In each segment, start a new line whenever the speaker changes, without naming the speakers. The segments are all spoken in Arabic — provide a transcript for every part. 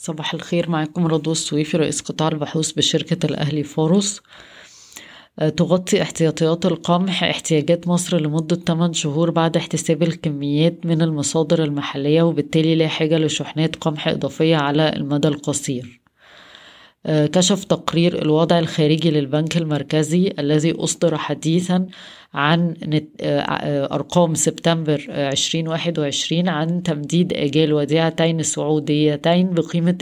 صباح الخير معاكم رضوى السويفي رئيس قطاع البحوث بشركة الأهلي فاروس تغطي احتياطيات القمح احتياجات مصر لمدة 8 شهور بعد احتساب الكميات من المصادر المحلية وبالتالي لا حاجة لشحنات قمح إضافية على المدى القصير. كشف تقرير الوضع الخارجي للبنك المركزي الذي أصدر حديثا عن أرقام سبتمبر 2021 عن تمديد آجال وديعتين سعوديتين بقيمة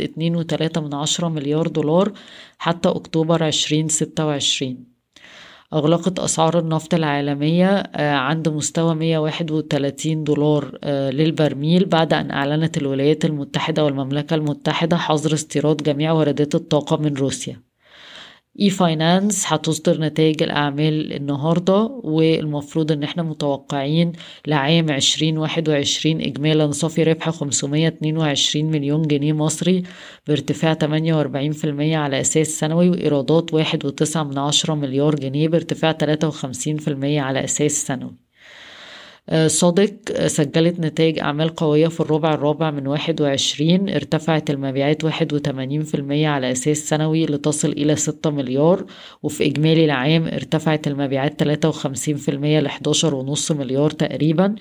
2.3 مليار دولار حتى أكتوبر 2026 أغلقت أسعار النفط العالمية عند مستوى 131 دولار للبرميل بعد أن أعلنت الولايات المتحدة والمملكة المتحدة حظر استيراد جميع واردات الطاقة من روسيا. اي فاينانس هتصدر نتائج الأعمال النهارده والمفروض إن إحنا متوقعين لعام عشرين واحد وعشرين اجمالا صافي ربح خمسمية اتنين وعشرين مليون جنيه مصري بارتفاع تمانية وأربعين في المية على أساس سنوي وإيرادات واحد وتسعة من عشرة مليار جنيه بارتفاع تلاتة وخمسين في المية على أساس سنوي. صادق سجلت نتائج أعمال قوية في الربع الرابع من واحد وعشرين. ارتفعت المبيعات واحد وتمانين في المية على أساس سنوي لتصل إلى ستة مليار. وفي إجمالي العام ارتفعت المبيعات تلاتة وخمسين في المية لحداشر ونص مليار تقريبا.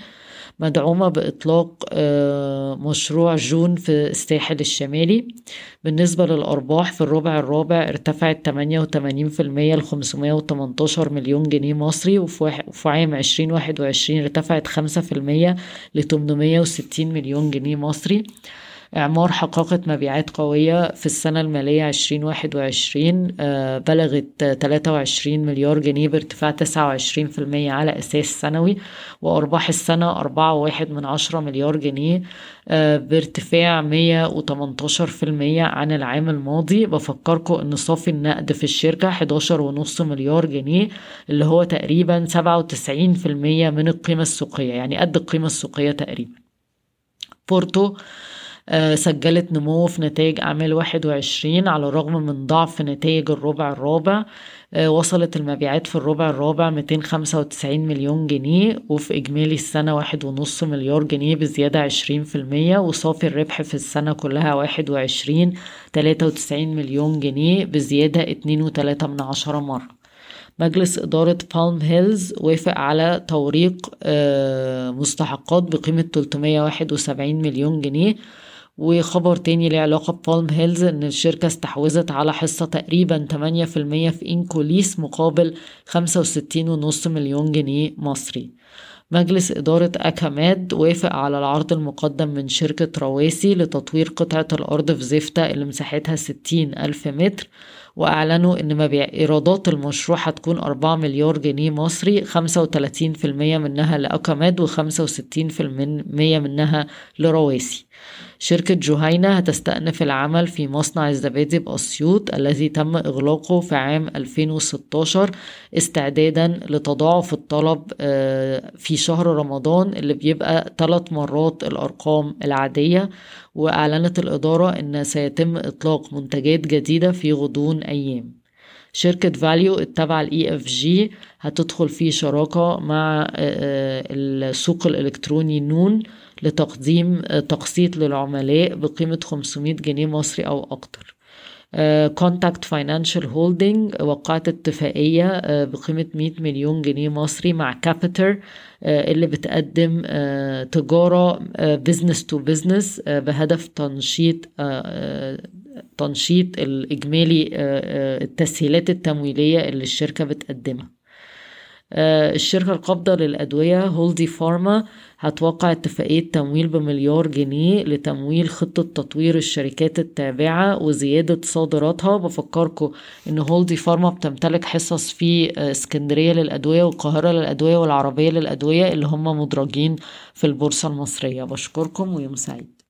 مدعومة بإطلاق مشروع جون في الساحل الشمالي. بالنسبة للأرباح في الربع الرابع ارتفعت 88% ل 518 مليون جنيه مصري وفي عام 2021 ارتفعت 5% ل 860 مليون جنيه مصري. إعمار حققت مبيعات قوية في السنة المالية 2021 بلغت 23 مليار جنيه بارتفاع 29% على أساس سنوي وأرباح السنة أربعة واحد من عشرة مليار جنيه بارتفاع 118% عن العام الماضي. بفكركم إن صافي النقد في الشركة 11 ونص مليار جنيه اللي هو تقريبا 97% من القيمة السوقية يعني قد القيمة السوقية تقريبا. بورتو سجلت نمو في نتائج أعمال 21 على الرغم من ضعف نتائج الربع الرابع. وصلت المبيعات في الربع الرابع 295 مليون جنيه وفي إجمالي السنة واحد ونص مليار جنيه بزيادة عشرين في المية وصافي الربح في السنة كلها واحد وعشرين تلاتة وتسعين مليون جنيه بزيادة اتنين وتلاتة من عشرة مرة. مجلس إدارة Palm Hills وافق على توريق مستحقات بقيمة 371 مليون جنيه. وخبر تاني له علاقة ب Palm Hills ان الشركة استحوذت على حصة تقريبا 8% في إنكوليس مقابل 65.5 مليون جنيه مصري. مجلس إدارة أكاماد وافق على العرض المقدم من شركة رواسي لتطوير قطعة الأرض في زفتة اللي مساحتها 60 ألف متر. وأعلنوا إن مبيع إيرادات المشروع هتكون أربعة مليار جنيه مصري خمسة وتلاتين في المية منها لأكاماد وخمسة وستين في المية منها لرواسي. شركة جهينة هتستأنف العمل في مصنع الزبادي بأسيوط الذي تم إغلاقه في عام 2016 استعدادا لتضاعف الطلب في شهر رمضان اللي بيبقى ثلاث مرات الأرقام العادية. وأعلنت الإدارة أن سيتم إطلاق منتجات جديدة في غضون أيام. شركة valU التابعة ل EFG هتدخل في شراكة مع السوق الإلكتروني نون لتقديم تقسيط للعملاء بقيمة 500 جنيه مصري أو أكتر. Contact Financial Holding وقعت اتفاقية بقيمة 100 مليون جنيه مصري مع Capiter اللي بتقدم تجارة business to business بهدف تنشيط تنشيط الإجمالي التسهيلات التمويلية اللي الشركة بتقدمها. الشركة القابضة للأدوية Holdi Pharma هتوقع اتفاقية تمويل بمليار جنيه لتمويل خطة تطوير الشركات التابعة وزيادة صادراتها. بفكركم إن هولدي فارما بتمتلك حصص في اسكندرية للأدوية والقاهرة للأدوية والعربية للأدوية اللي هم مدرجين في البورصة المصرية. بشكركم ويوم سعيد.